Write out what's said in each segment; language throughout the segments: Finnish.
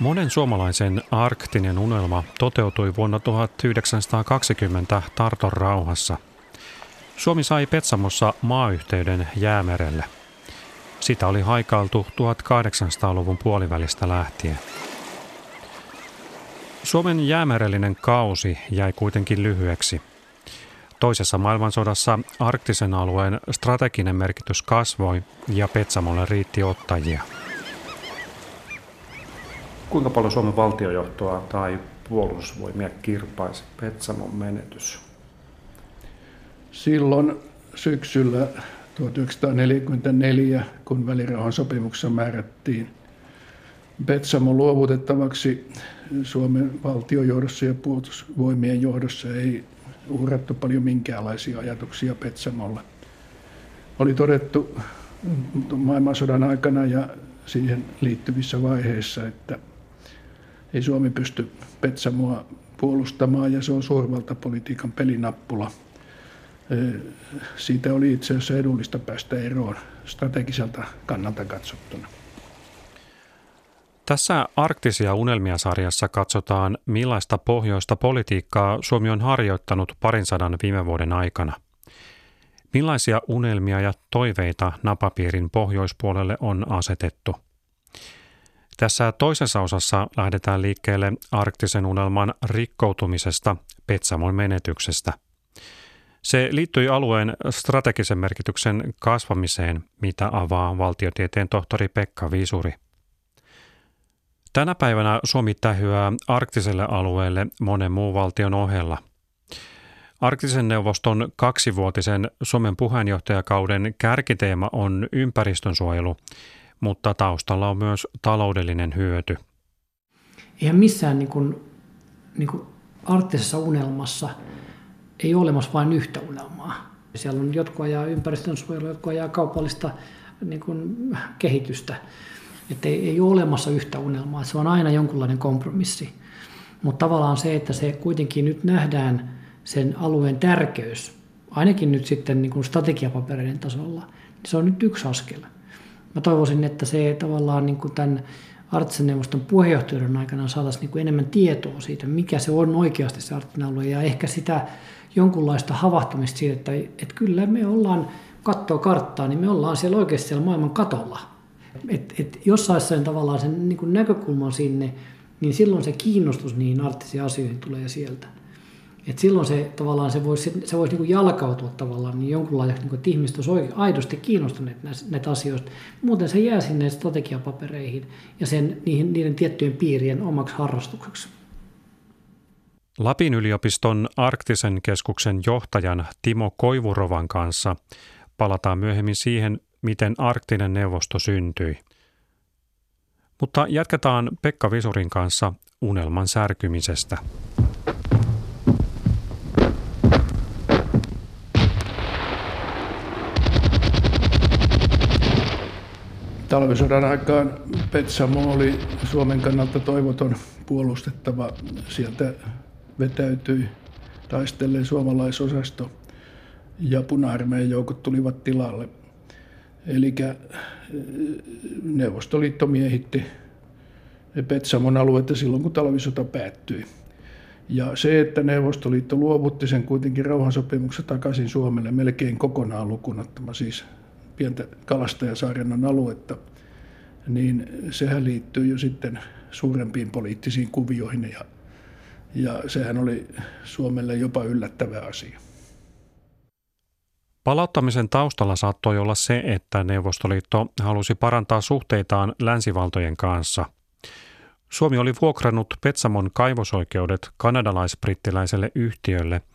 Monen suomalaisen arktinen unelma toteutui vuonna 1920 Tarton rauhassa. Suomi sai Petsamossa maayhteyden jäämerelle. Sitä oli haikailtu 1800-luvun puolivälistä lähtien. Suomen jäämerellinen kausi jäi kuitenkin lyhyeksi. Toisessa maailmansodassa arktisen alueen strateginen merkitys kasvoi ja Petsamolle riitti ottajia. Kuinka paljon Suomen valtiojohtoa tai puolustusvoimia kirpaisi Petsamon menetys? Silloin syksyllä 1944, kun välirauhan sopimuksessa määrättiin Petsamo luovutettavaksi Suomen valtiojohdossa ja puolustusvoimien johdossa ei uhrattu paljon minkäänlaisia ajatuksia Petsamolle. Oli todettu maailmansodan aikana ja siihen liittyvissä vaiheissa, että ei Suomi pysty Petsamoa puolustamaan ja se on suurvaltapolitiikan pelinappula. Siitä oli itse asiassa edullista päästä eroon strategiselta kannalta katsottuna. Tässä Arktisia unelmia-sarjassa katsotaan, millaista pohjoista politiikkaa Suomi on harjoittanut parin sadan viime vuoden aikana. Millaisia unelmia ja toiveita napapiirin pohjoispuolelle on asetettu – tässä toisessa osassa lähdetään liikkeelle arktisen unelman rikkoutumisesta Petsamon menetyksestä. Se liittyi alueen strategisen merkityksen kasvamiseen, mitä avaa valtiotieteen tohtori Pekka Viisuri. Tänä päivänä Suomi tähyää arktiselle alueelle monen muun valtion ohella. Arktisen neuvoston kaksivuotisen Suomen puheenjohtajakauden kärkiteema on ympäristönsuojelu – mutta taustalla on myös taloudellinen hyöty. Eihän missään niin kuin, niin kuin arktisessa unelmassa ei ole olemassa vain yhtä unelmaa. Siellä on jotkut ajaa ympäristönsuojelua, jotkut ajaa kaupallista niin kuin, kehitystä. Että ei, ei ole olemassa yhtä unelmaa, se on aina jonkunlainen kompromissi. Mutta tavallaan se, että se kuitenkin nyt nähdään sen alueen tärkeys, ainakin nyt sitten niin kuin strategiapapereiden tasolla, niin se on nyt yksi askel mä toivoisin, että se tavallaan niin kuin tämän arktisen neuvoston puheenjohtajuuden aikana saataisiin niin kuin enemmän tietoa siitä, mikä se on oikeasti se arktinen alue ja ehkä sitä jonkunlaista havahtumista siitä, että, että kyllä me ollaan, katsoa karttaa, niin me ollaan siellä oikeasti siellä maailman katolla. Et, et jos saisi sen tavallaan sen niin näkökulman sinne, niin silloin se kiinnostus niihin arktisiin asioihin tulee sieltä. Et silloin se tavallaan se voisi, se voisi niin jalkautua tavallaan niin jonkunlaisesti, niin kuin, että ihmiset olisivat aidosti kiinnostuneet näitä, näitä asioista. Muuten se jää sinne strategiapapereihin ja sen, niihin, niiden tiettyjen piirien omaksi harrastukseksi. Lapin yliopiston arktisen keskuksen johtajan Timo Koivurovan kanssa palataan myöhemmin siihen, miten arktinen neuvosto syntyi. Mutta jatketaan Pekka Visurin kanssa unelman särkymisestä. Talvisodan aikaan Petsamo oli Suomen kannalta toivoton puolustettava. Sieltä vetäytyi taistellen suomalaisosasto ja puna-armeijan joukot tulivat tilalle. Eli eh, Neuvostoliitto miehitti Petsamon aluetta silloin, kun talvisota päättyi. Ja se, että Neuvostoliitto luovutti sen kuitenkin rauhansopimuksen takaisin Suomelle melkein kokonaan lukunottama, siis pientä kalastajasaarennan aluetta, niin sehän liittyy jo sitten suurempiin poliittisiin kuvioihin ja, ja sehän oli Suomelle jopa yllättävä asia. Palauttamisen taustalla saattoi olla se, että Neuvostoliitto halusi parantaa suhteitaan länsivaltojen kanssa. Suomi oli vuokrannut Petsamon kaivosoikeudet kanadalais-brittiläiselle yhtiölle –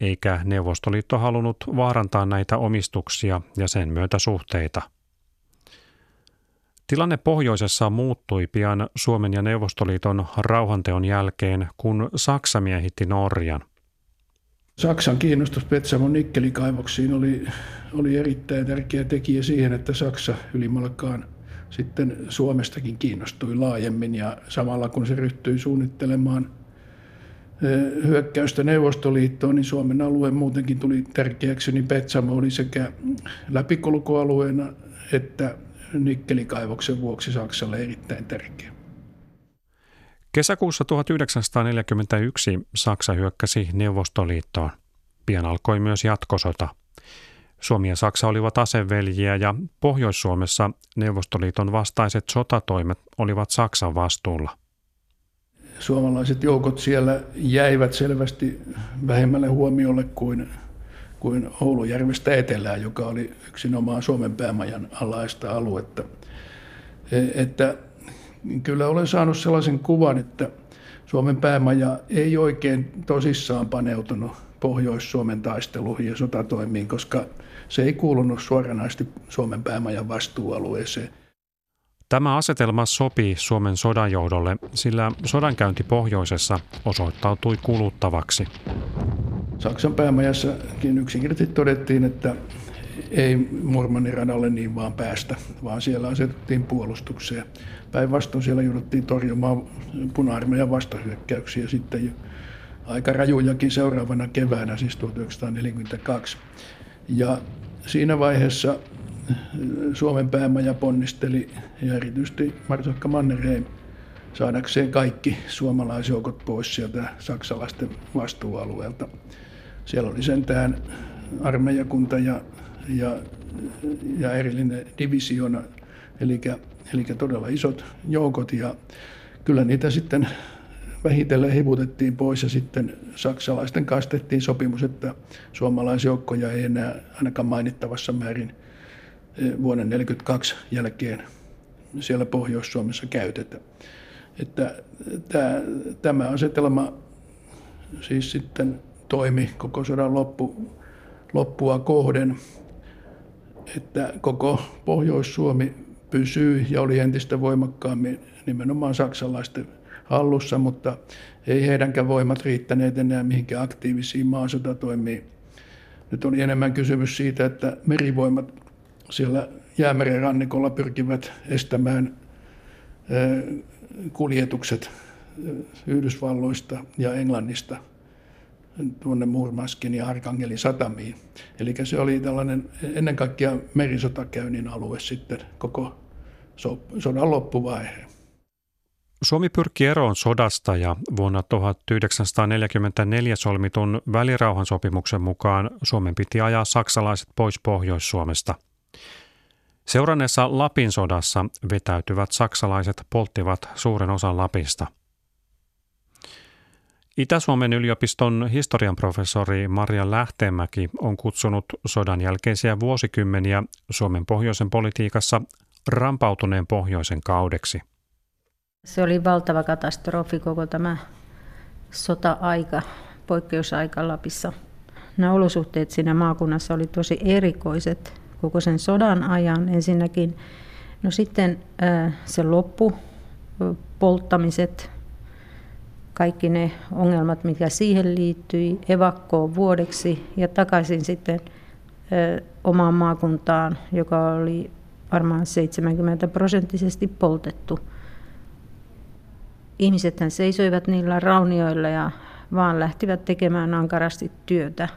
eikä Neuvostoliitto halunnut vaarantaa näitä omistuksia ja sen myötä suhteita. Tilanne pohjoisessa muuttui pian Suomen ja Neuvostoliiton rauhanteon jälkeen, kun Saksa miehitti Norjan. Saksan kiinnostus Petsamon nikkelikaivoksiin oli, oli erittäin tärkeä tekijä siihen, että Saksa ylimalkaan sitten Suomestakin kiinnostui laajemmin ja samalla kun se ryhtyi suunnittelemaan – hyökkäystä Neuvostoliittoon, niin Suomen alue muutenkin tuli tärkeäksi, niin Petsamo oli sekä läpikulkualueena että nikkelikaivoksen vuoksi Saksalle erittäin tärkeä. Kesäkuussa 1941 Saksa hyökkäsi Neuvostoliittoon. Pian alkoi myös jatkosota. Suomi ja Saksa olivat aseveljiä ja Pohjois-Suomessa Neuvostoliiton vastaiset sotatoimet olivat Saksan vastuulla. Suomalaiset joukot siellä jäivät selvästi vähemmälle huomiolle kuin, kuin Oulujärvestä etelään, joka oli yksinomaan Suomen päämajan alaista aluetta. E, että kyllä olen saanut sellaisen kuvan, että Suomen päämaja ei oikein tosissaan paneutunut Pohjois-Suomen taisteluihin ja sotatoimiin, koska se ei kuulunut suoranaisesti Suomen päämajan vastuualueeseen. Tämä asetelma sopii Suomen sodanjohdolle, sillä sodankäynti pohjoisessa osoittautui kuluttavaksi. Saksan päämajassakin yksinkertaisesti todettiin, että ei Murmanin radalle niin vaan päästä, vaan siellä asetettiin puolustukseen. Päinvastoin siellä jouduttiin torjumaan puna-armeijan vastahyökkäyksiä sitten aika rajujakin seuraavana keväänä, siis 1942. Ja siinä vaiheessa Suomen päämaja ponnisteli ja erityisesti Marsakka Mannerheim saadakseen kaikki suomalaisjoukot pois sieltä saksalaisten vastuualueelta. Siellä oli sentään armeijakunta ja, ja, ja erillinen divisiona, eli, eli todella isot joukot ja kyllä niitä sitten vähitellen hivutettiin pois ja sitten saksalaisten kanssa tehtiin sopimus, että suomalaisjoukkoja ei enää ainakaan mainittavassa määrin vuoden 1942 jälkeen siellä Pohjois-Suomessa käytetä. Että tämä, tämä asetelma siis sitten toimi koko sodan loppu, loppua kohden, että koko Pohjois-Suomi pysyi ja oli entistä voimakkaammin nimenomaan saksalaisten hallussa, mutta ei heidänkään voimat riittäneet enää mihinkään aktiivisiin maasotatoimiin. Nyt on enemmän kysymys siitä, että merivoimat siellä jäämeren rannikolla pyrkivät estämään kuljetukset Yhdysvalloista ja Englannista tuonne Murmaskin ja Arkangelin satamiin. Eli se oli tällainen ennen kaikkea merisotakäynnin alue sitten koko sodan loppuvaihe. Suomi pyrki eroon sodasta ja vuonna 1944 solmitun välirauhansopimuksen mukaan Suomen piti ajaa saksalaiset pois Pohjois-Suomesta. Seuranneessa Lapin sodassa vetäytyvät saksalaiset polttivat suuren osan Lapista. Itä-Suomen yliopiston historian professori Maria Lähteenmäki on kutsunut sodan jälkeisiä vuosikymmeniä Suomen pohjoisen politiikassa rampautuneen pohjoisen kaudeksi – se oli valtava katastrofi koko tämä sota-aika, poikkeusaika Lapissa. Nämä olosuhteet siinä maakunnassa oli tosi erikoiset koko sen sodan ajan ensinnäkin. No sitten se loppu, polttamiset, kaikki ne ongelmat, mitkä siihen liittyi, evakkoon vuodeksi ja takaisin sitten omaan maakuntaan, joka oli varmaan 70 prosenttisesti poltettu – ihmiset seisoivat niillä raunioilla ja vaan lähtivät tekemään ankarasti työtä.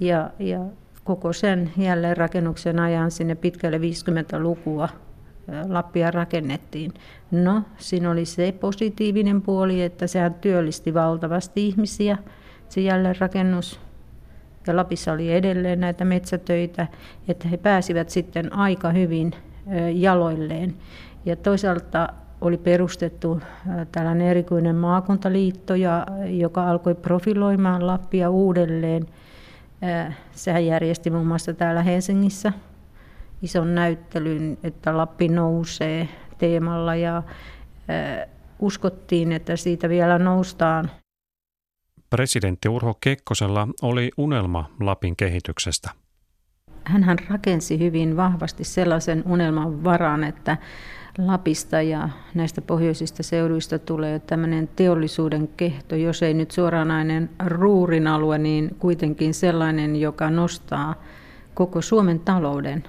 Ja, ja koko sen jälleenrakennuksen ajan sinne pitkälle 50-lukua Lappia rakennettiin. No, siinä oli se positiivinen puoli, että sehän työllisti valtavasti ihmisiä, se jälleenrakennus. Ja Lapissa oli edelleen näitä metsätöitä, että he pääsivät sitten aika hyvin jaloilleen. Ja toisaalta oli perustettu tällainen erikoinen maakuntaliitto, joka alkoi profiloimaan Lappia uudelleen. Sehän järjesti muun muassa täällä Helsingissä ison näyttelyn, että Lappi nousee teemalla ja uskottiin, että siitä vielä noustaan. Presidentti Urho Kekkosella oli unelma Lapin kehityksestä. Hän rakensi hyvin vahvasti sellaisen unelman varaan, että Lapista ja näistä pohjoisista seuduista tulee tämmöinen teollisuuden kehto, jos ei nyt suoranainen ruurin alue, niin kuitenkin sellainen, joka nostaa koko Suomen talouden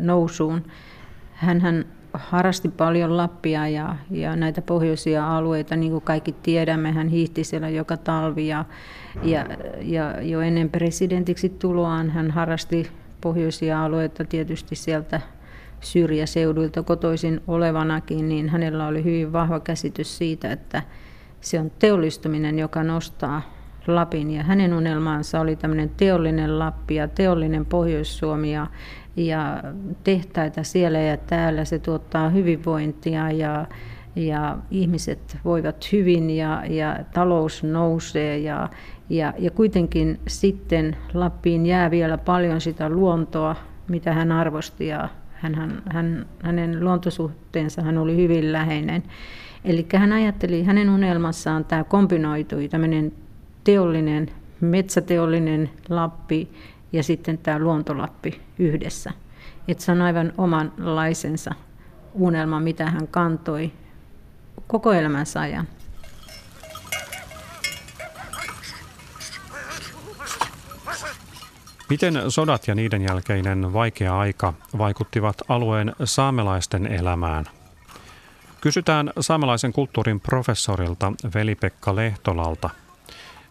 nousuun. Hänhän harrasti paljon Lappia ja, ja näitä pohjoisia alueita, niin kuin kaikki tiedämme, hän hiihti siellä joka talvi ja, ja, ja jo ennen presidentiksi tuloaan hän harrasti pohjoisia alueita tietysti sieltä syrjäseuduilta kotoisin olevanakin, niin hänellä oli hyvin vahva käsitys siitä, että se on teollistuminen, joka nostaa Lapin. Ja hänen unelmansa oli tämmöinen teollinen Lappi ja teollinen Pohjois-Suomi ja, ja tehtaita siellä ja täällä. Se tuottaa hyvinvointia ja, ja ihmiset voivat hyvin ja, ja talous nousee ja, ja, ja kuitenkin sitten Lappiin jää vielä paljon sitä luontoa, mitä hän arvosti ja hän, hän, hän, hänen luontosuhteensa hän oli hyvin läheinen. Eli hän ajatteli, hänen unelmassaan tämä kombinoitui, tämmöinen teollinen, metsäteollinen Lappi ja sitten tämä luontolappi yhdessä. Et se on aivan omanlaisensa unelma, mitä hän kantoi koko elämänsä ajan. Miten sodat ja niiden jälkeinen vaikea aika vaikuttivat alueen saamelaisten elämään? Kysytään saamelaisen kulttuurin professorilta Veli-Pekka Lehtolalta.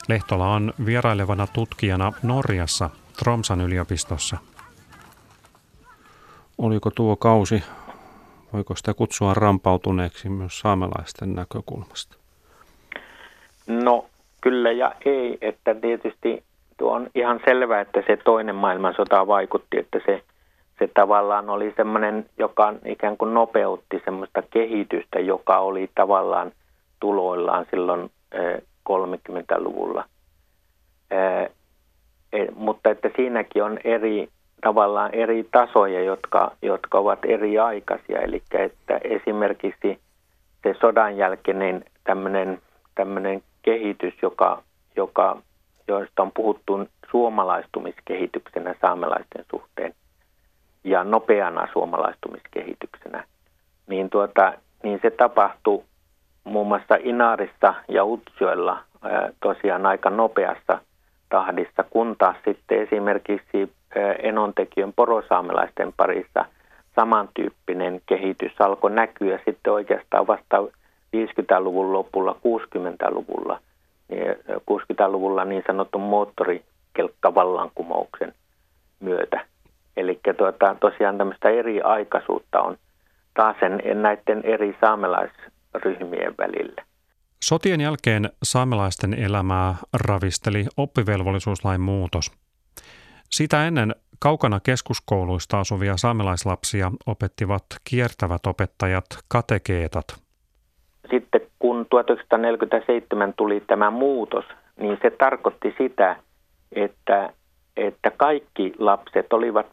Lehtola on vierailevana tutkijana Norjassa Tromsan yliopistossa. Oliko tuo kausi, voiko sitä kutsua rampautuneeksi myös saamelaisten näkökulmasta? No kyllä ja ei, että tietysti tuo on ihan selvää, että se toinen maailmansota vaikutti, että se, se tavallaan oli semmoinen, joka ikään kuin nopeutti semmoista kehitystä, joka oli tavallaan tuloillaan silloin 30-luvulla. E, mutta että siinäkin on eri tavallaan eri tasoja, jotka, jotka ovat eri aikaisia. Eli että esimerkiksi se sodan jälkeinen tämmöinen, tämmöinen kehitys, joka, joka joista on puhuttu suomalaistumiskehityksenä saamelaisten suhteen ja nopeana suomalaistumiskehityksenä, niin, tuota, niin se tapahtui muun muassa Inarissa ja Utsjoella tosiaan aika nopeassa tahdissa, kun taas sitten esimerkiksi enontekijön porosaamelaisten parissa samantyyppinen kehitys alkoi näkyä sitten oikeastaan vasta 50-luvun lopulla, 60-luvulla – 60-luvulla niin sanotun moottorikelkkavallankumouksen myötä. Eli tuota, tosiaan tämmöistä eri aikaisuutta on taas näiden eri saamelaisryhmien välillä. Sotien jälkeen saamelaisten elämää ravisteli oppivelvollisuuslain muutos. Sitä ennen kaukana keskuskouluista asuvia saamelaislapsia opettivat kiertävät opettajat katekeetat – sitten kun 1947 tuli tämä muutos, niin se tarkoitti sitä, että, että kaikki lapset, olivat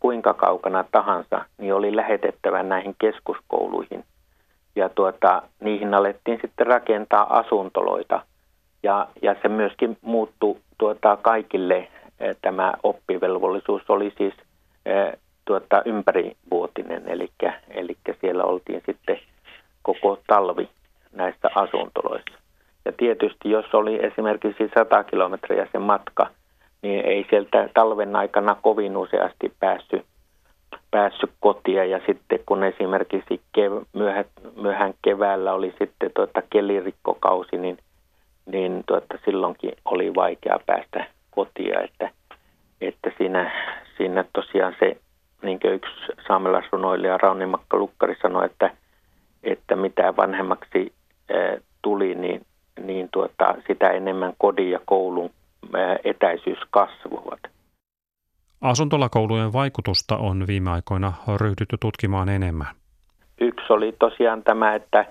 kuinka kaukana tahansa, niin oli lähetettävä näihin keskuskouluihin. Ja tuota, niihin alettiin sitten rakentaa asuntoloita. Ja, ja se myöskin muuttui tuota, kaikille eh, tämä oppivelvollisuus oli siis eh, tuota, ympärivuotinen, eli, eli siellä oltiin sitten koko talvi näistä asuntoloissa. Ja tietysti jos oli esimerkiksi 100 kilometriä se matka, niin ei sieltä talven aikana kovin useasti päässyt, päässyt kotia. Ja sitten kun esimerkiksi kev, myöhä, myöhään keväällä oli sitten tuota kelirikkokausi, niin, niin tuota, silloinkin oli vaikea päästä kotia. Että, että siinä, siinä tosiaan se, niin kuin yksi saamelaisrunoilija Rauni Makka Lukkari sanoi, että, että mitä vanhemmaksi tuli, niin, niin tuota, sitä enemmän kodin ja koulun etäisyys kasvuvat. Asuntolakoulujen vaikutusta on viime aikoina ryhdytty tutkimaan enemmän. Yksi oli tosiaan tämä, että,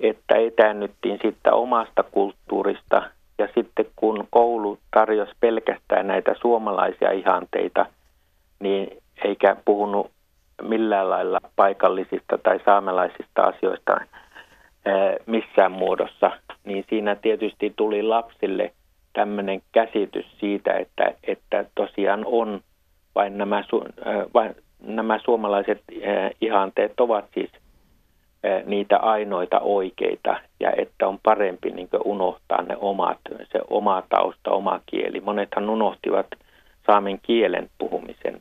että etäännyttiin siitä omasta kulttuurista ja sitten kun koulu tarjosi pelkästään näitä suomalaisia ihanteita, niin eikä puhunut millään lailla paikallisista tai saamelaisista asioista, missään muodossa, niin siinä tietysti tuli lapsille tämmöinen käsitys siitä, että, että tosiaan on vain nämä, vain nämä suomalaiset ihanteet ovat siis niitä ainoita oikeita ja että on parempi niin unohtaa ne omat, se oma tausta, oma kieli. Monethan unohtivat saamen kielen puhumisen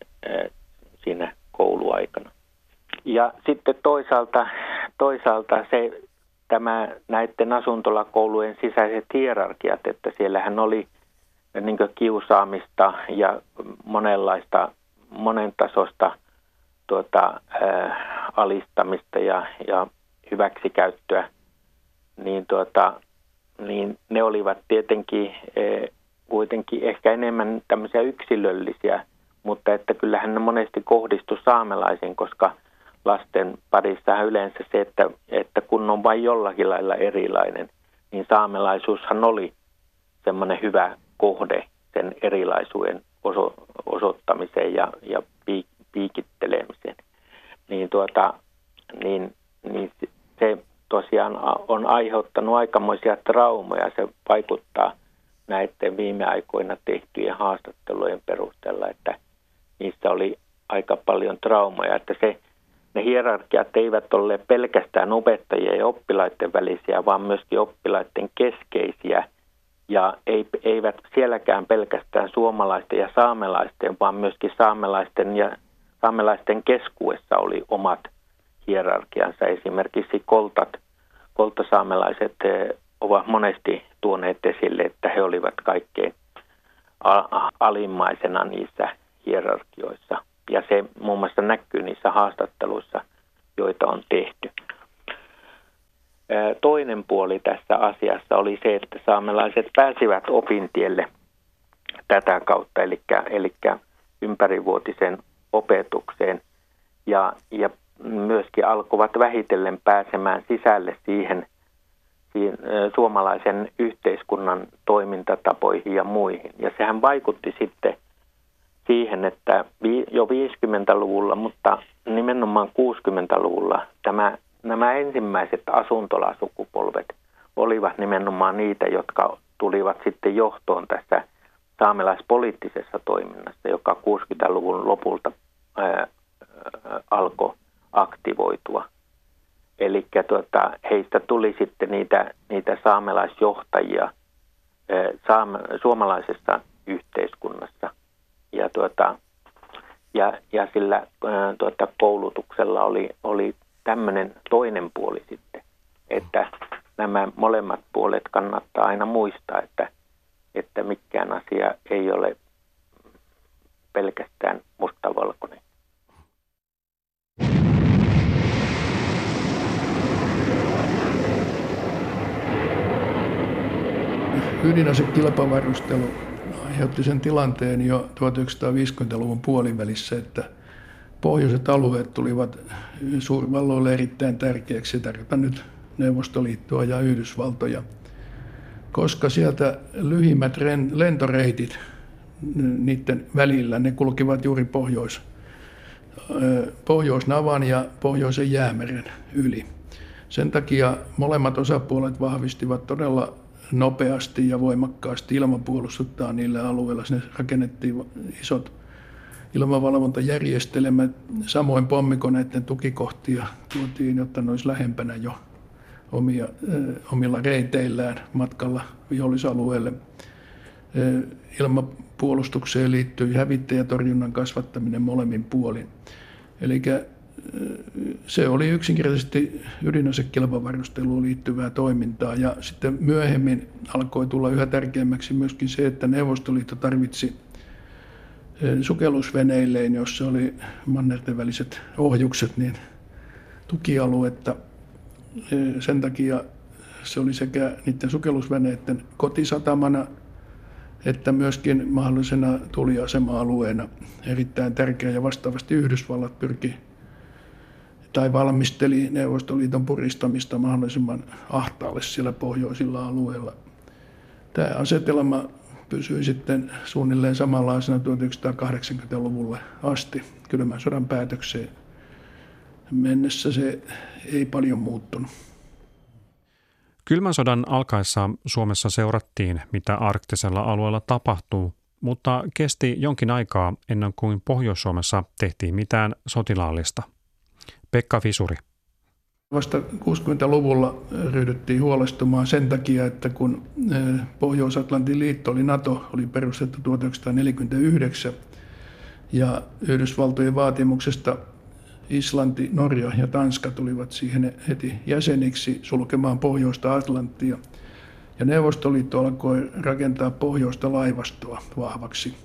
siinä kouluaikana. Ja sitten toisaalta, toisaalta se tämä näiden asuntolakoulujen sisäiset hierarkiat, että siellähän oli niin kiusaamista ja monenlaista, monen tasosta tuota, ää, alistamista ja, ja hyväksikäyttöä, niin, tuota, niin ne olivat tietenkin ää, kuitenkin ehkä enemmän tämmöisiä yksilöllisiä, mutta että kyllähän ne monesti kohdistu saamelaisiin, koska lasten parissa yleensä se, että, että kun on vain jollakin lailla erilainen, niin saamelaisuushan oli semmoinen hyvä kohde sen erilaisuuden oso, osoittamiseen ja, ja piikittelemiseen. Niin, tuota, niin, niin se tosiaan on aiheuttanut aikamoisia traumoja. Se vaikuttaa näiden viime aikoina tehtyjen haastattelujen perusteella, että niissä oli aika paljon traumoja, että se, ne hierarkiat eivät ole pelkästään opettajien ja oppilaiden välisiä, vaan myöskin oppilaiden keskeisiä ja ei, eivät sielläkään pelkästään suomalaisten ja saamelaisten, vaan myöskin saamelaisten ja saamelaisten keskuessa oli omat hierarkiansa. Esimerkiksi koltat, koltasaamelaiset eh, ovat monesti tuoneet esille, että he olivat kaikkein alimmaisena niissä hierarkioissa. Ja se muun muassa näkyy niissä haastatteluissa, joita on tehty. Toinen puoli tässä asiassa oli se, että saamelaiset pääsivät opintielle tätä kautta, eli, eli ympärivuotisen opetukseen ja, ja myöskin alkoivat vähitellen pääsemään sisälle siihen, siihen suomalaisen yhteiskunnan toimintatapoihin ja muihin. Ja sehän vaikutti sitten siihen, että jo 50-luvulla, mutta nimenomaan 60-luvulla tämä, nämä ensimmäiset asuntolasukupolvet olivat nimenomaan niitä, jotka tulivat sitten johtoon tässä saamelaispoliittisessa toiminnassa, joka 60-luvun lopulta ää, alkoi aktivoitua. Eli tuota, heistä tuli sitten niitä, niitä saamelaisjohtajia ää, saame, suomalaisessa tuota, ja, ja sillä ää, tuota, koulutuksella oli, oli tämmöinen toinen puoli sitten, että nämä molemmat puolet kannattaa aina muistaa, että – että mikään asia ei ole pelkästään mustavalkoinen. Ydinasekilpavarustelu aiheutti sen tilanteen jo 1950-luvun puolivälissä, että pohjoiset alueet tulivat suurvalloille erittäin tärkeäksi. Tarkoitan nyt Neuvostoliittoa ja Yhdysvaltoja – koska sieltä lyhimmät lentoreitit niiden välillä, ne kulkivat juuri pohjois, Pohjoisnavan ja Pohjoisen jäämeren yli. Sen takia molemmat osapuolet vahvistivat todella nopeasti ja voimakkaasti ilmapuolustuttaa niillä alueilla. Sinne rakennettiin isot ilmavalvontajärjestelmät, samoin pommikoneiden tukikohtia tuotiin, jotta ne olisi lähempänä jo omia, omilla reiteillään matkalla vihollisalueelle. Ilmapuolustukseen liittyy hävittäjätorjunnan kasvattaminen molemmin puolin. Eli se oli yksinkertaisesti ydinasekilpavarusteluun liittyvää toimintaa. Ja sitten myöhemmin alkoi tulla yhä tärkeämmäksi myöskin se, että Neuvostoliitto tarvitsi sukellusveneilleen, jossa oli mannerten väliset ohjukset, niin tukialuetta – sen takia se oli sekä niiden sukellusveneiden kotisatamana että myöskin mahdollisena tuliasema-alueena erittäin tärkeä. Ja vastaavasti Yhdysvallat pyrki tai valmisteli Neuvostoliiton puristamista mahdollisimman ahtaalle siellä pohjoisilla alueilla. Tämä asetelma pysyi sitten suunnilleen samanlaisena 1980-luvulle asti kylmän sodan päätökseen mennessä se ei paljon muuttunut. Kylmän sodan alkaessa Suomessa seurattiin, mitä arktisella alueella tapahtuu, mutta kesti jonkin aikaa ennen kuin Pohjois-Suomessa tehtiin mitään sotilaallista. Pekka Fisuri. Vasta 60-luvulla ryhdyttiin huolestumaan sen takia, että kun eh, Pohjois-Atlantin liitto oli NATO, oli perustettu 1949 ja Yhdysvaltojen vaatimuksesta Islanti, Norja ja Tanska tulivat siihen heti jäseniksi sulkemaan pohjoista Atlanttia. Ja Neuvostoliitto alkoi rakentaa pohjoista laivastoa vahvaksi.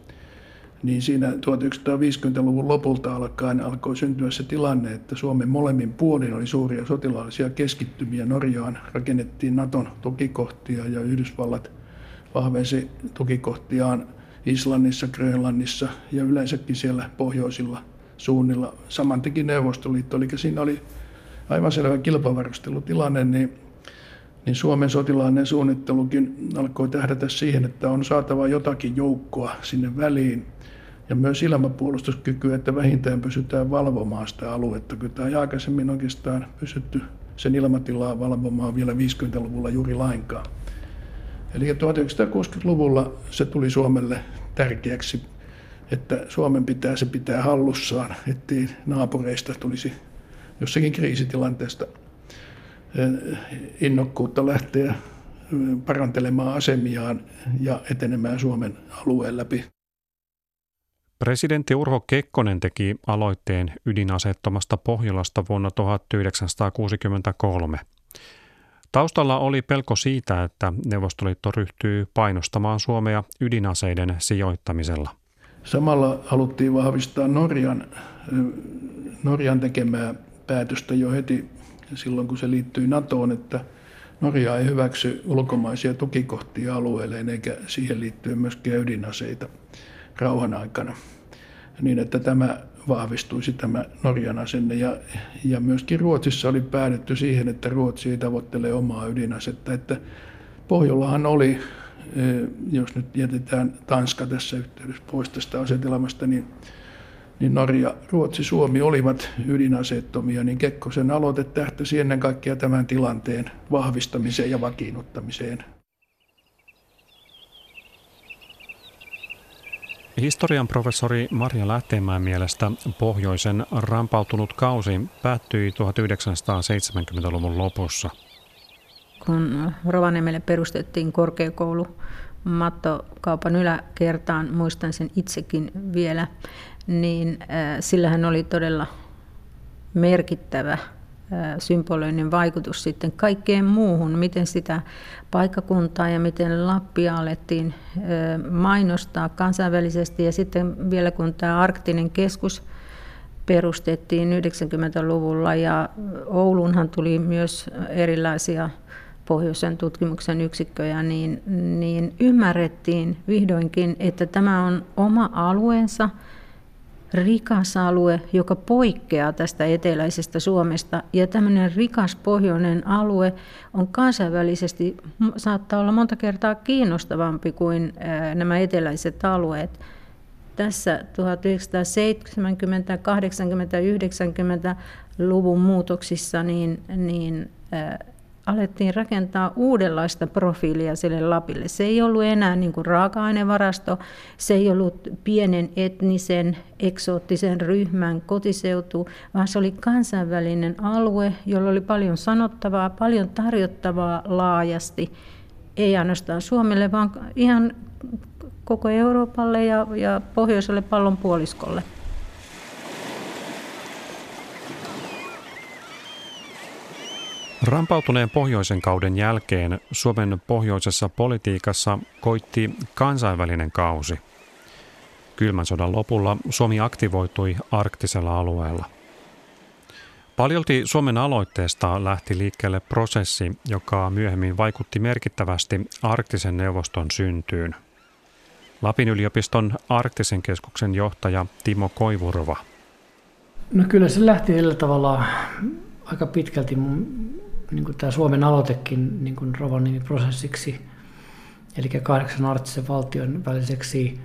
Niin siinä 1950-luvun lopulta alkaen alkoi syntyä se tilanne, että Suomen molemmin puolin oli suuria sotilaallisia keskittymiä. Norjaan rakennettiin Naton tukikohtia ja Yhdysvallat vahvensi tukikohtiaan Islannissa, Grönlannissa ja yleensäkin siellä pohjoisilla suunnilla. Saman teki Neuvostoliitto, eli siinä oli aivan selvä kilpavarustelutilanne, niin, niin Suomen sotilainen suunnittelukin alkoi tähdätä siihen, että on saatava jotakin joukkoa sinne väliin ja myös ilmapuolustuskykyä, että vähintään pysytään valvomaan sitä aluetta. Kyllä tämä aikaisemmin oikeastaan pysytty sen ilmatilaa valvomaan vielä 50-luvulla juuri lainkaan. Eli 1960-luvulla se tuli Suomelle tärkeäksi, että Suomen pitää se pitää hallussaan, ettei naapureista tulisi jossakin kriisitilanteesta eh, innokkuutta lähteä eh, parantelemaan asemiaan ja etenemään Suomen alueen läpi. Presidentti Urho Kekkonen teki aloitteen ydinasettomasta Pohjolasta vuonna 1963. Taustalla oli pelko siitä, että Neuvostoliitto ryhtyy painostamaan Suomea ydinaseiden sijoittamisella. Samalla haluttiin vahvistaa Norjan, Norjan tekemää päätöstä jo heti silloin, kun se liittyi NATOon, että Norja ei hyväksy ulkomaisia tukikohtia alueelleen eikä siihen liittyen myöskään ydinaseita rauhan aikana. Niin, että tämä vahvistuisi tämä Norjan asenne. Ja, ja myöskin Ruotsissa oli päädytty siihen, että Ruotsi ei tavoittele omaa ydinasetta. Että Pohjollahan oli, e, jos nyt jätetään Tanska tässä yhteydessä pois tästä asetelmasta, niin, niin Norja, Ruotsi, Suomi olivat ydinaseettomia, niin Kekkosen aloite tähtäsi ennen kaikkea tämän tilanteen vahvistamiseen ja vakiinnuttamiseen. Historian professori Maria Lähteenmäen mielestä pohjoisen rampautunut kausi päättyi 1970-luvun lopussa. Kun Rovaniemelle perustettiin korkeakoulu mattokaupan yläkertaan, muistan sen itsekin vielä, niin äh, sillähän oli todella merkittävä symbolinen vaikutus sitten kaikkeen muuhun, miten sitä paikkakuntaa ja miten Lappia alettiin mainostaa kansainvälisesti. Ja sitten vielä kun tämä arktinen keskus perustettiin 90-luvulla ja Oulunhan tuli myös erilaisia pohjoisen tutkimuksen yksikköjä, niin, niin ymmärrettiin vihdoinkin, että tämä on oma alueensa – rikas alue, joka poikkeaa tästä eteläisestä Suomesta. Ja tämmöinen rikas pohjoinen alue on kansainvälisesti, saattaa olla monta kertaa kiinnostavampi kuin nämä eteläiset alueet. Tässä 1970, 80, 90-luvun muutoksissa niin, niin alettiin rakentaa uudenlaista profiilia sille Lapille. Se ei ollut enää niin kuin raaka-ainevarasto, se ei ollut pienen etnisen, eksoottisen ryhmän kotiseutu, vaan se oli kansainvälinen alue, jolla oli paljon sanottavaa, paljon tarjottavaa laajasti, ei ainoastaan Suomelle, vaan ihan koko Euroopalle ja, ja pohjoiselle pallonpuoliskolle. Rampautuneen pohjoisen kauden jälkeen Suomen pohjoisessa politiikassa koitti kansainvälinen kausi. Kylmän sodan lopulla Suomi aktivoitui arktisella alueella. Paljolti Suomen aloitteesta lähti liikkeelle prosessi, joka myöhemmin vaikutti merkittävästi arktisen neuvoston syntyyn. Lapin yliopiston arktisen keskuksen johtaja Timo Koivurova. No kyllä se lähti tavalla aika pitkälti niin kuin tämä Suomen aloitekin niin kuin Rovaniemi-prosessiksi, eli kahdeksan arktisen valtion väliseksi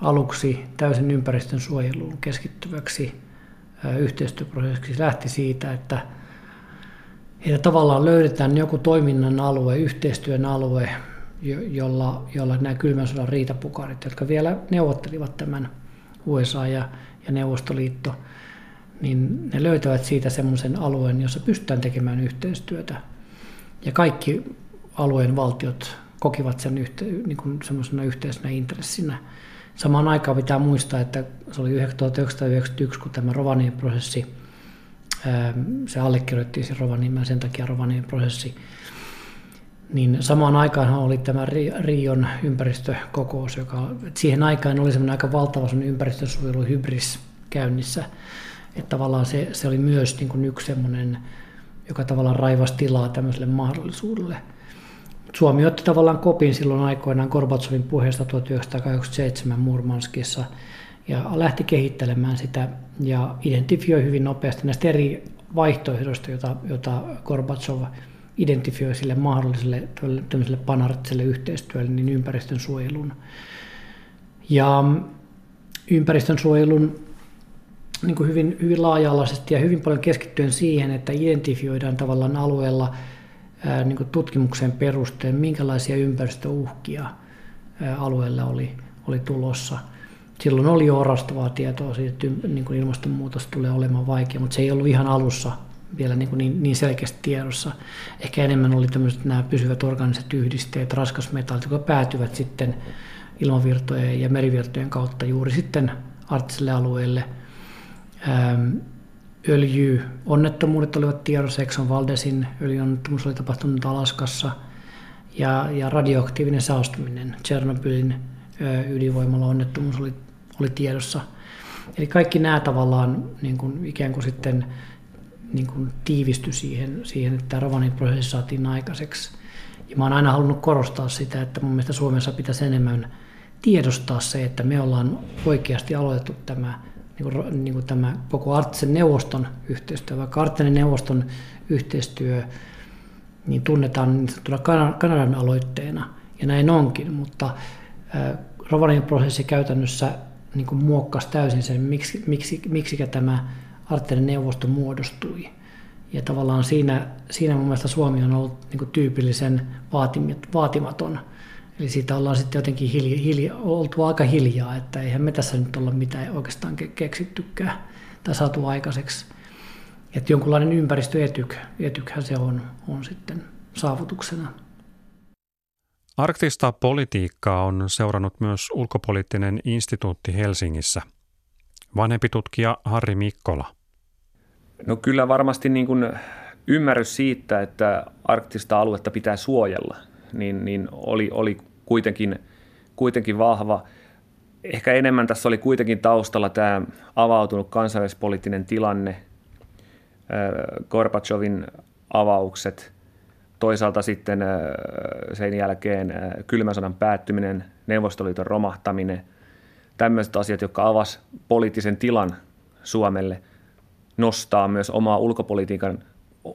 aluksi täysin ympäristön suojeluun keskittyväksi yhteistyöprosessiksi. Lähti siitä, että, että tavallaan löydetään joku toiminnan alue, yhteistyön alue, jolla, jolla nämä kylmän sodan riitapukarit, jotka vielä neuvottelivat tämän USA ja, ja Neuvostoliitto – niin ne löytävät siitä semmoisen alueen, jossa pystytään tekemään yhteistyötä. Ja kaikki alueen valtiot kokivat sen yhte, niin kuin semmoisena yhteisenä intressinä. Samaan aikaan pitää muistaa, että se oli 1991, kun tämä Rovaniemen prosessi, se allekirjoittiin se Rovaniemen, sen takia Rovaniemen prosessi, niin samaan aikaan oli tämä Rion ympäristökokous, joka siihen aikaan oli semmoinen aika valtava ympäristönsuojeluhybris käynnissä. Että tavallaan se, se oli myös niin kuin yksi semmoinen, joka tavallaan raivasi tilaa tämmöiselle mahdollisuudelle. Suomi otti tavallaan kopin silloin aikoinaan Gorbatsovin puheesta 1987 Murmanskissa ja lähti kehittelemään sitä ja identifioi hyvin nopeasti näistä eri vaihtoehdoista, joita, joita Gorbatsov identifioi sille mahdolliselle panarttiselle yhteistyölle, niin ympäristön suojelun. Ja ympäristön suojelun niin kuin hyvin, hyvin laaja-alaisesti ja hyvin paljon keskittyen siihen, että identifioidaan tavallaan alueella ää, niin kuin tutkimuksen perusteen, minkälaisia ympäristöuhkia ää, alueella oli, oli tulossa. Silloin oli jo orastavaa tietoa siitä, että niin kuin ilmastonmuutos tulee olemaan vaikea, mutta se ei ollut ihan alussa vielä niin, kuin niin, niin selkeästi tiedossa. Ehkä enemmän oli tämmöiset nämä pysyvät organiset yhdisteet, raskasmetallit, jotka päätyvät sitten ilmavirtojen ja merivirtojen kautta juuri sitten arktiselle alueelle. Ähm, öljyonnettomuudet olivat tiedossa, Exxon Valdesin öljyonnettomuus oli tapahtunut Alaskassa ja, ja radioaktiivinen saastuminen, Chernobylin ydinvoimalla onnettomuus oli, oli tiedossa. Eli kaikki nämä tavallaan niin kuin ikään kuin sitten niin kuin tiivistyi siihen, siihen, että Rovanin prosessi saatiin aikaiseksi. Ja mä oon aina halunnut korostaa sitä, että mun mielestä Suomessa pitäisi enemmän tiedostaa se, että me ollaan oikeasti aloitettu tämä, niin kuin, niin kuin tämä koko Arktisen neuvoston yhteistyö, vaikka Arktisen neuvoston yhteistyö niin tunnetaan niin sanottuna Kanadan aloitteena, ja näin onkin, mutta Rovanin prosessi käytännössä niin kuin muokkasi täysin sen, miksi, miksi, miksikä tämä arktinen neuvosto muodostui. Ja tavallaan siinä, siinä mun mielestä Suomi on ollut niin kuin tyypillisen vaatimaton. Eli siitä ollaan sitten jotenkin hilja, hilja, oltu aika hiljaa, että eihän me tässä nyt olla mitään oikeastaan keksittykään tai saatu aikaiseksi. Että jonkunlainen ympäristöetyk, etykhän se on, on sitten saavutuksena. Arktista politiikkaa on seurannut myös ulkopoliittinen instituutti Helsingissä. Vanhempi tutkija Harri Mikkola. No kyllä varmasti niin kuin ymmärrys siitä, että arktista aluetta pitää suojella, niin, niin oli, oli kuitenkin, kuitenkin vahva. Ehkä enemmän tässä oli kuitenkin taustalla tämä avautunut kansainvälispoliittinen tilanne, Gorbachevin avaukset, toisaalta sitten sen jälkeen kylmän sodan päättyminen, Neuvostoliiton romahtaminen, tämmöiset asiat, jotka avas poliittisen tilan Suomelle – nostaa myös omaa ulkopolitiikan,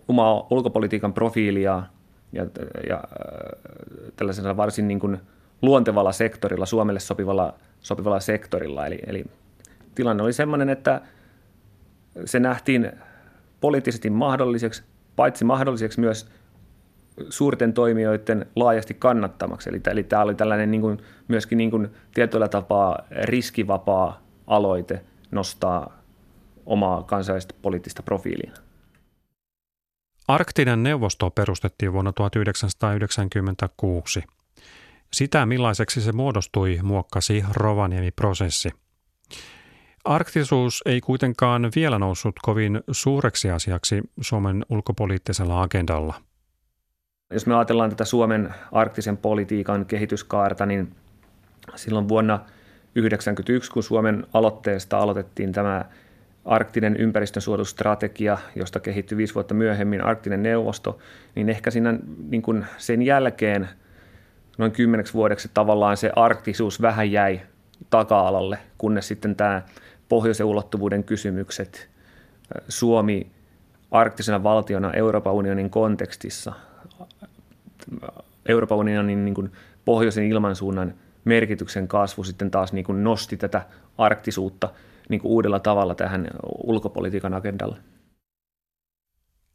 omaa ulkopolitiikan profiilia ja, ja äh, tällaisella varsin niin kuin luontevalla sektorilla, Suomelle sopivalla, sopivalla sektorilla. Eli, eli tilanne oli sellainen, että se nähtiin poliittisesti mahdolliseksi, paitsi mahdolliseksi myös suurten toimijoiden laajasti kannattamaksi. Eli, eli tämä oli tällainen niin kuin, myöskin niin kuin tietyllä tapaa riskivapaa aloite nostaa omaa kansainvälistä poliittista profiilia. Arktinen neuvosto perustettiin vuonna 1996. Sitä, millaiseksi se muodostui, muokkasi Rovaniemi-prosessi. Arktisuus ei kuitenkaan vielä noussut kovin suureksi asiaksi Suomen ulkopoliittisella agendalla. Jos me ajatellaan tätä Suomen arktisen politiikan kehityskaarta, niin silloin vuonna 1991, kun Suomen aloitteesta aloitettiin tämä arktinen ympäristönsuojelustrategia, josta kehittyi viisi vuotta myöhemmin arktinen neuvosto, niin ehkä siinä niin kuin sen jälkeen noin kymmeneksi vuodeksi tavallaan se arktisuus vähän jäi taka-alalle, kunnes sitten tämä pohjoisen ulottuvuuden kysymykset, Suomi arktisena valtiona Euroopan unionin kontekstissa, Euroopan unionin niin kuin pohjoisen ilmansuunnan merkityksen kasvu sitten taas niin kuin nosti tätä arktisuutta – niin kuin uudella tavalla tähän ulkopolitiikan agendalle.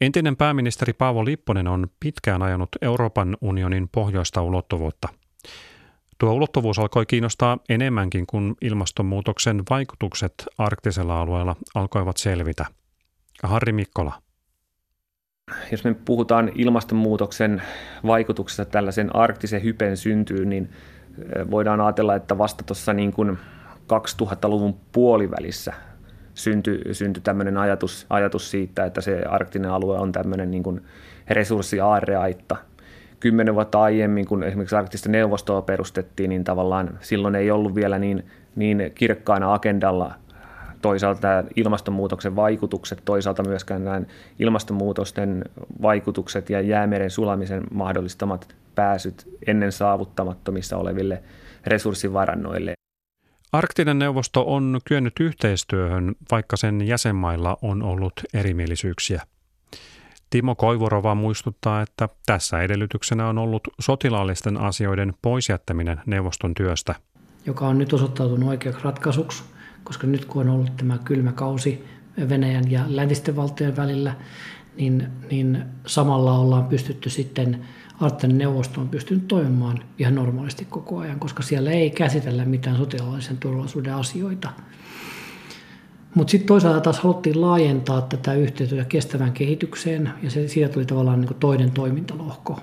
Entinen pääministeri Paavo Lipponen on pitkään ajanut Euroopan unionin pohjoista ulottuvuutta. Tuo ulottuvuus alkoi kiinnostaa enemmänkin, kun ilmastonmuutoksen vaikutukset arktisella alueella alkoivat selvitä. Harri Mikkola. Jos me puhutaan ilmastonmuutoksen vaikutuksesta tällaisen arktisen hypen syntyyn, niin voidaan ajatella, että vasta tuossa niin kuin 2000-luvun puolivälissä syntyi, syntyi tämmöinen ajatus, ajatus siitä, että se arktinen alue on tämmöinen niin resurssiaarreaitta, kymmenen vuotta aiemmin, kun esimerkiksi arktista neuvostoa perustettiin, niin tavallaan silloin ei ollut vielä niin, niin kirkkaana agendalla toisaalta ilmastonmuutoksen vaikutukset, toisaalta myöskään nämä ilmastonmuutosten vaikutukset ja jäämeren sulamisen mahdollistamat pääsyt ennen saavuttamattomissa oleville resurssivarannoille. Arktinen neuvosto on kyennyt yhteistyöhön, vaikka sen jäsenmailla on ollut erimielisyyksiä. Timo Koivurova muistuttaa, että tässä edellytyksenä on ollut sotilaallisten asioiden poisjättäminen neuvoston työstä. Joka on nyt osoittautunut oikeaksi ratkaisuksi, koska nyt kun on ollut tämä kylmä kausi Venäjän ja läntisten valtojen välillä, niin, niin samalla ollaan pystytty sitten, Arktinen neuvosto on pystynyt toimimaan ihan normaalisti koko ajan, koska siellä ei käsitellä mitään sotilaallisen turvallisuuden asioita – mutta sitten toisaalta taas haluttiin laajentaa tätä yhteistyötä kestävään kehitykseen ja se, siitä tuli tavallaan niin toinen toimintalohko.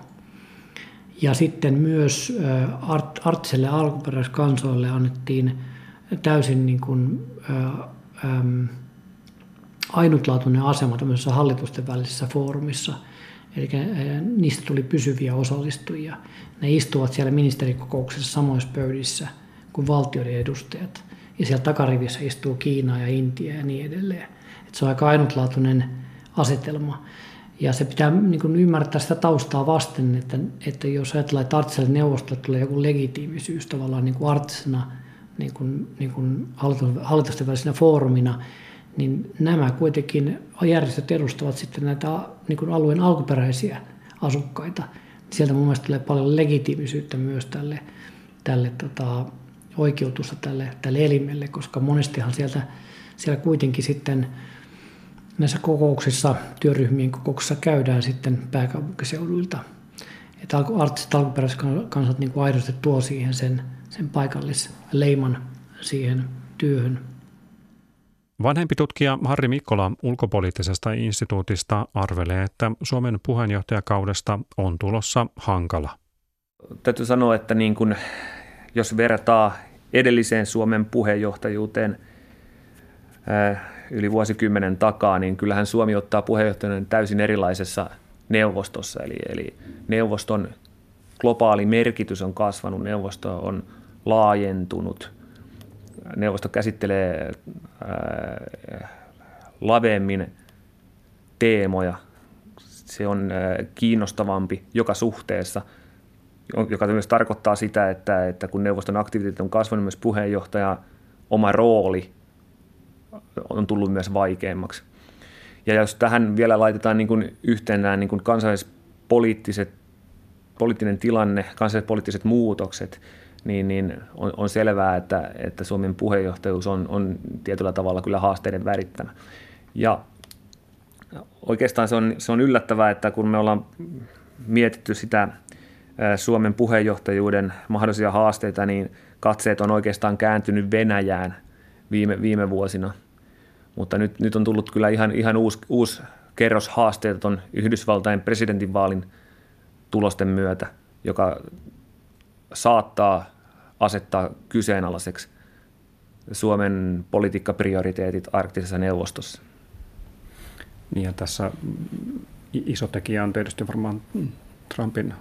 Ja sitten myös art, arktiselle alkuperäiskansoille annettiin täysin niin kuin, ä, äm, ainutlaatuinen asema tämmöisessä hallitusten välisessä foorumissa. Eli niistä tuli pysyviä osallistujia. Ne istuvat siellä ministerikokouksessa samoissa pöydissä kuin valtioiden edustajat – ja siellä takarivissä istuu Kiina ja Intia ja niin edelleen. Et se on aika ainutlaatuinen asetelma. Ja se pitää niin kuin ymmärtää sitä taustaa vasten, että, että jos ajatellaan, että arktiselle neuvostolle tulee joku legitiimisyys tavallaan niin kuin arktisena niin kuin, niin kuin hallitusten välisenä foorumina, niin nämä kuitenkin järjestöt edustavat sitten näitä niin kuin alueen alkuperäisiä asukkaita. Sieltä mun mielestä tulee paljon legitiimisyyttä myös tälle, tälle tota, oikeutusta tälle, tälle elimelle, koska monestihan sieltä, siellä kuitenkin sitten näissä kokouksissa, työryhmien kokouksissa käydään sitten pääkaupunkiseuduilta. Että artistiset alkuperäiskansat niin aidosti tuo siihen sen, sen paikallisleiman siihen työhön. Vanhempi tutkija Harri Mikkola ulkopoliittisesta instituutista arvelee, että Suomen puheenjohtajakaudesta on tulossa hankala. Täytyy sanoa, että niin kuin jos vertaa edelliseen Suomen puheenjohtajuuteen äh, yli vuosikymmenen takaa, niin kyllähän Suomi ottaa puheenjohtajan täysin erilaisessa neuvostossa. Eli, eli neuvoston globaali merkitys on kasvanut, neuvosto on laajentunut, neuvosto käsittelee äh, laveemmin teemoja, se on äh, kiinnostavampi joka suhteessa – joka myös tarkoittaa sitä, että, että kun neuvoston aktiviteetit on kasvanut, myös puheenjohtaja oma rooli on tullut myös vaikeammaksi. Ja jos tähän vielä laitetaan niin kuin yhteen nämä niin kuin kansallispoliittiset, poliittinen tilanne, kansallispoliittiset muutokset, niin, niin on, on selvää, että, että Suomen puheenjohtajuus on, on tietyllä tavalla kyllä haasteiden värittämä. Ja oikeastaan se on, se on yllättävää, että kun me ollaan mietitty sitä Suomen puheenjohtajuuden mahdollisia haasteita, niin katseet on oikeastaan kääntynyt Venäjään viime, viime vuosina. Mutta nyt, nyt on tullut kyllä ihan, ihan uusi, uusi kerros haasteita tuon Yhdysvaltain presidentinvaalin tulosten myötä, joka saattaa asettaa kyseenalaiseksi Suomen politiikkaprioriteetit arktisessa neuvostossa. Niin ja tässä iso tekijä on tietysti varmaan Trumpin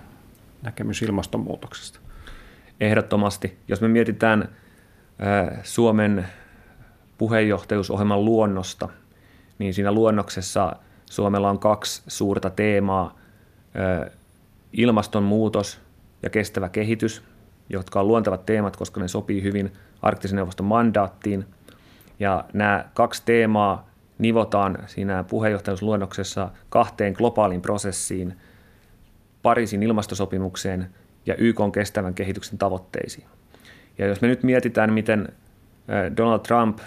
näkemys ilmastonmuutoksesta? Ehdottomasti. Jos me mietitään Suomen puheenjohtajuusohjelman luonnosta, niin siinä luonnoksessa Suomella on kaksi suurta teemaa, ilmastonmuutos ja kestävä kehitys, jotka on luontevat teemat, koska ne sopii hyvin arktisen neuvoston mandaattiin. Ja nämä kaksi teemaa nivotaan siinä puheenjohtajuusluonnoksessa kahteen globaaliin prosessiin – Pariisin ilmastosopimukseen ja YK on kestävän kehityksen tavoitteisiin. Ja jos me nyt mietitään, miten Donald Trump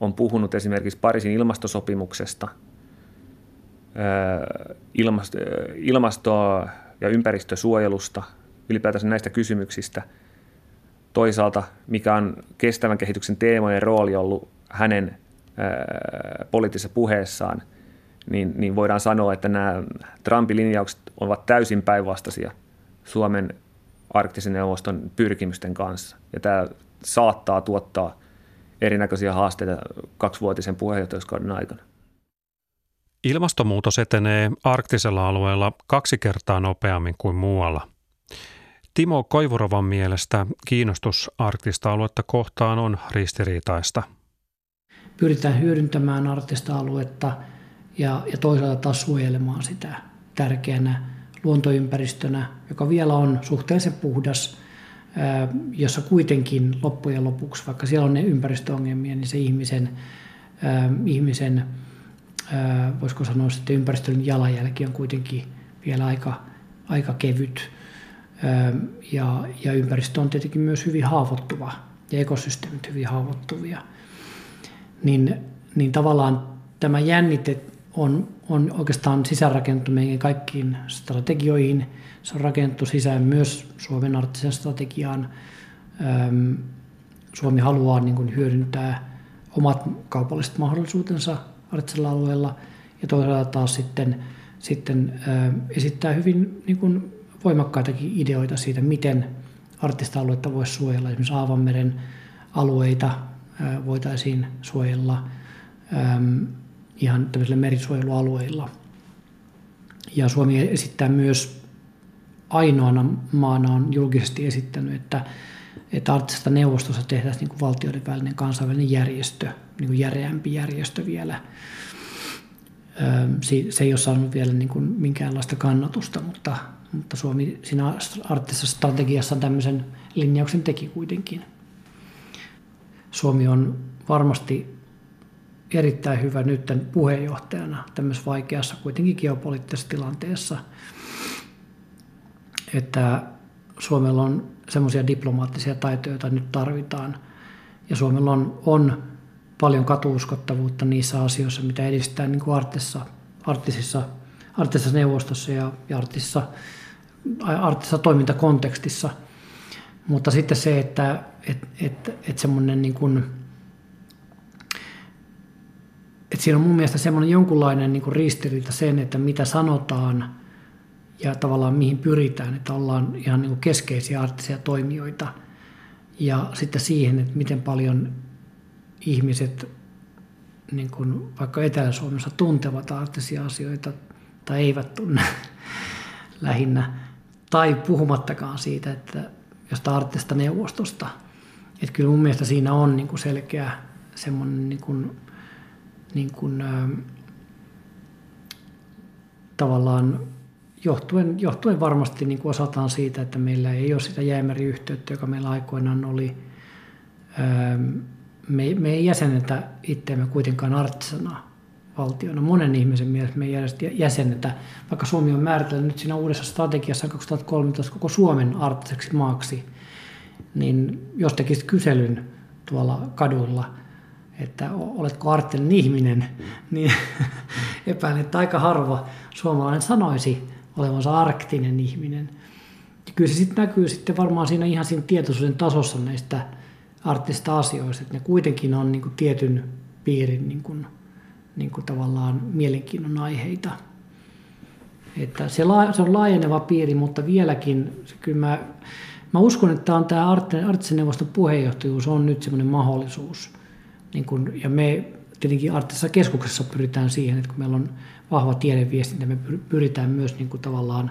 on puhunut esimerkiksi Pariisin ilmastosopimuksesta, ilmasto- ja ympäristösuojelusta, ylipäätänsä näistä kysymyksistä, toisaalta mikä on kestävän kehityksen teemojen rooli ollut hänen poliittisessa puheessaan – niin, niin voidaan sanoa, että nämä Trumpin linjaukset ovat täysin päinvastaisia Suomen arktisen neuvoston pyrkimysten kanssa. Ja tämä saattaa tuottaa erinäköisiä haasteita kaksivuotisen puheenjohtajuuskauden aikana. Ilmastonmuutos etenee arktisella alueella kaksi kertaa nopeammin kuin muualla. Timo Koivurovan mielestä kiinnostus arktista aluetta kohtaan on ristiriitaista. Pyritään hyödyntämään arktista aluetta ja, ja toisaalta taas suojelemaan sitä tärkeänä luontoympäristönä, joka vielä on suhteellisen puhdas, jossa kuitenkin loppujen lopuksi, vaikka siellä on ne ympäristöongelmia, niin se ihmisen, ihmisen voisiko sanoa sitten ympäristön jalanjälki on kuitenkin vielä aika, aika kevyt. Ja, ja ympäristö on tietenkin myös hyvin haavoittuva ja ekosysteemit hyvin haavoittuvia. Niin, niin tavallaan tämä jännite on, on oikeastaan sisäänrakennettu meidän kaikkiin strategioihin. Se on rakennettu sisään myös Suomen arktisen strategiaan. Suomi haluaa niin kuin hyödyntää omat kaupalliset mahdollisuutensa arktisella alueella ja toisaalta taas sitten, sitten esittää hyvin niin kuin voimakkaitakin ideoita siitä, miten arktista aluetta voisi suojella. Esimerkiksi Aavanmeren alueita voitaisiin suojella ihan tämmöisillä merisuojelualueilla. Ja Suomi esittää myös ainoana maana on julkisesti esittänyt, että, että arktisesta neuvostossa tehtäisiin niin kuin valtioiden välinen kansainvälinen järjestö, niin kuin järeämpi järjestö vielä. Se ei ole saanut vielä niin kuin minkäänlaista kannatusta, mutta, mutta Suomi siinä arktisessa strategiassa tämmöisen linjauksen teki kuitenkin. Suomi on varmasti erittäin hyvä nyt puheenjohtajana tämmöisessä vaikeassa kuitenkin geopoliittisessa tilanteessa, että Suomella on semmoisia diplomaattisia taitoja, joita nyt tarvitaan. Ja Suomella on, on paljon katuuskottavuutta niissä asioissa, mitä edistetään niin kuin arktisessa, arktisissa, arktisessa neuvostossa ja, ja arktisessa, arktisessa toimintakontekstissa. Mutta sitten se, että et, et, et semmoinen niin kuin, et siinä on mun mielestä semmoinen jonkunlainen niin ristiriita sen, että mitä sanotaan ja tavallaan mihin pyritään, että ollaan ihan niin keskeisiä arktisia toimijoita. Ja sitten siihen, että miten paljon ihmiset niin kuin vaikka Etelä-Suomessa tuntevat arktisia asioita tai eivät tunne lähinnä. Tai puhumattakaan siitä, että josta arktista neuvostosta. Että kyllä mun mielestä siinä on niin kuin selkeä semmoinen niin kuin niin kuin, ä, tavallaan johtuen, johtuen varmasti niin kuin osataan siitä, että meillä ei ole sitä jäämäriyhteyttä, joka meillä aikoinaan oli. Ä, me, me ei jäsenetä itseämme kuitenkaan arktisena valtiona. Monen ihmisen mielestä me ei jäsenetä, vaikka Suomi on määritellyt nyt siinä uudessa strategiassa 2013 koko Suomen arktiseksi maaksi, niin jos tekisit kyselyn tuolla kaduilla – että oletko arktinen ihminen, niin epäilen, että aika harva suomalainen sanoisi olevansa arktinen ihminen. Ja kyllä se sitten näkyy sitten varmaan siinä ihan siinä tietoisuuden tasossa näistä arktisista asioista, että ne kuitenkin on niin kuin tietyn piirin niin kuin, niin kuin tavallaan mielenkiinnon aiheita. Että se, se on laajeneva piiri, mutta vieläkin kyllä mä, mä uskon, että on tämä arktisen neuvoston puheenjohtajuus on nyt semmoinen mahdollisuus – niin kun, ja me tietenkin Arktisessa keskuksessa pyritään siihen, että kun meillä on vahva tiedeviestintä, me pyritään myös niin kuin tavallaan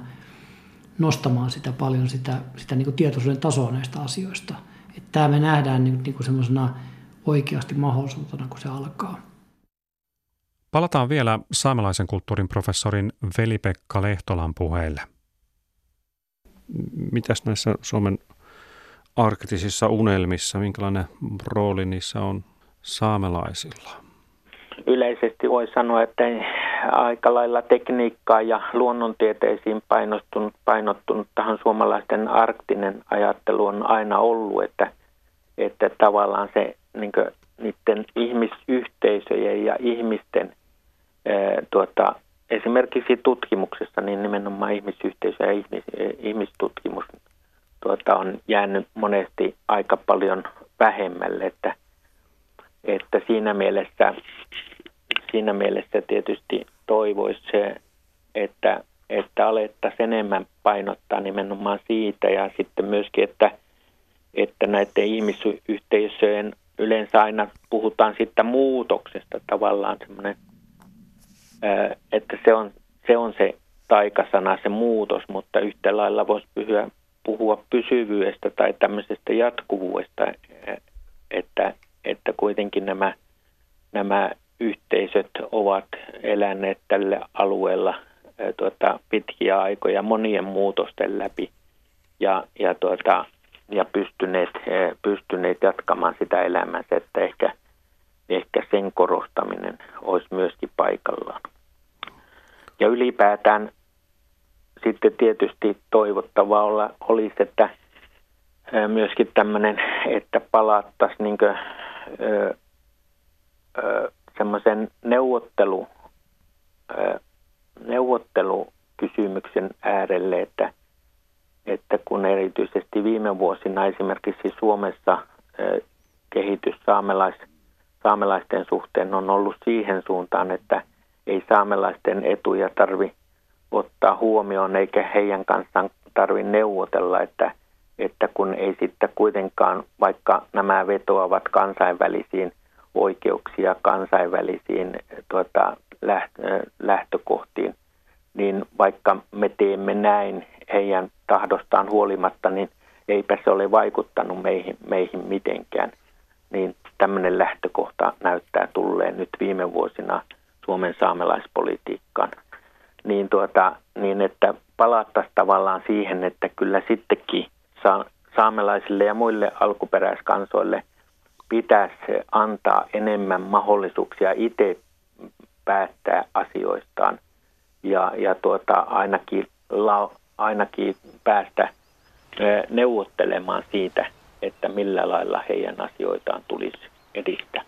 nostamaan sitä paljon sitä, sitä niin kuin tietoisuuden tasoa näistä asioista. Että tämä me nähdään niin, niin kuin semmoisena oikeasti mahdollisuutena, kun se alkaa. Palataan vielä saamelaisen kulttuurin professorin Veli-Pekka Lehtolan puheille. Mitäs näissä Suomen arktisissa unelmissa, minkälainen rooli niissä on saamelaisilla? Yleisesti voi sanoa, että aika lailla tekniikkaa ja luonnontieteisiin painottunut, painottunut tähän suomalaisten arktinen ajattelu on aina ollut, että, että tavallaan se niin niiden ihmisyhteisöjen ja ihmisten tuota, esimerkiksi tutkimuksessa, niin nimenomaan ihmisyhteisö ja ihmis, ihmistutkimus tuota, on jäänyt monesti aika paljon vähemmälle, että – että siinä mielessä, siinä mielessä tietysti toivoisi se, että, että alettaisiin enemmän painottaa nimenomaan siitä ja sitten myöskin, että, että näiden ihmisyhteisöjen yleensä aina puhutaan siitä muutoksesta tavallaan semmoinen että se on, se on se taikasana, se muutos, mutta yhtä lailla voisi pyhyä, puhua pysyvyydestä tai tämmöisestä jatkuvuudesta, että, että kuitenkin nämä, nämä yhteisöt ovat eläneet tällä alueella tuota, pitkiä aikoja monien muutosten läpi. Ja, ja, tuota, ja pystyneet, pystyneet jatkamaan sitä elämänsä, että ehkä, ehkä sen korostaminen olisi myöskin paikallaan. Ja ylipäätään sitten tietysti toivottavaa olla, olisi, että myöskin tämmöinen, että palattaisiin niin semmoisen neuvottelu, ö, neuvottelukysymyksen äärelle, että, että kun erityisesti viime vuosina esimerkiksi Suomessa kehitys saamelais, saamelaisten suhteen on ollut siihen suuntaan, että ei saamelaisten etuja tarvi ottaa huomioon eikä heidän kanssaan tarvi neuvotella, että, että kun ei sitten kuitenkaan, vaikka nämä vetoavat kansainvälisiin oikeuksia kansainvälisiin tuota, lähtökohtiin, niin vaikka me teemme näin heidän tahdostaan huolimatta, niin eipä se ole vaikuttanut meihin, meihin mitenkään. Niin tämmöinen lähtökohta näyttää tulleen nyt viime vuosina Suomen saamelaispolitiikkaan. Niin, tuota, niin että palattaisiin tavallaan siihen, että kyllä sittenkin sa- saamelaisille ja muille alkuperäiskansoille – pitäisi antaa enemmän mahdollisuuksia itse päättää asioistaan ja, ja tuota, ainakin, la, ainakin päästä neuvottelemaan siitä, että millä lailla heidän asioitaan tulisi edistää.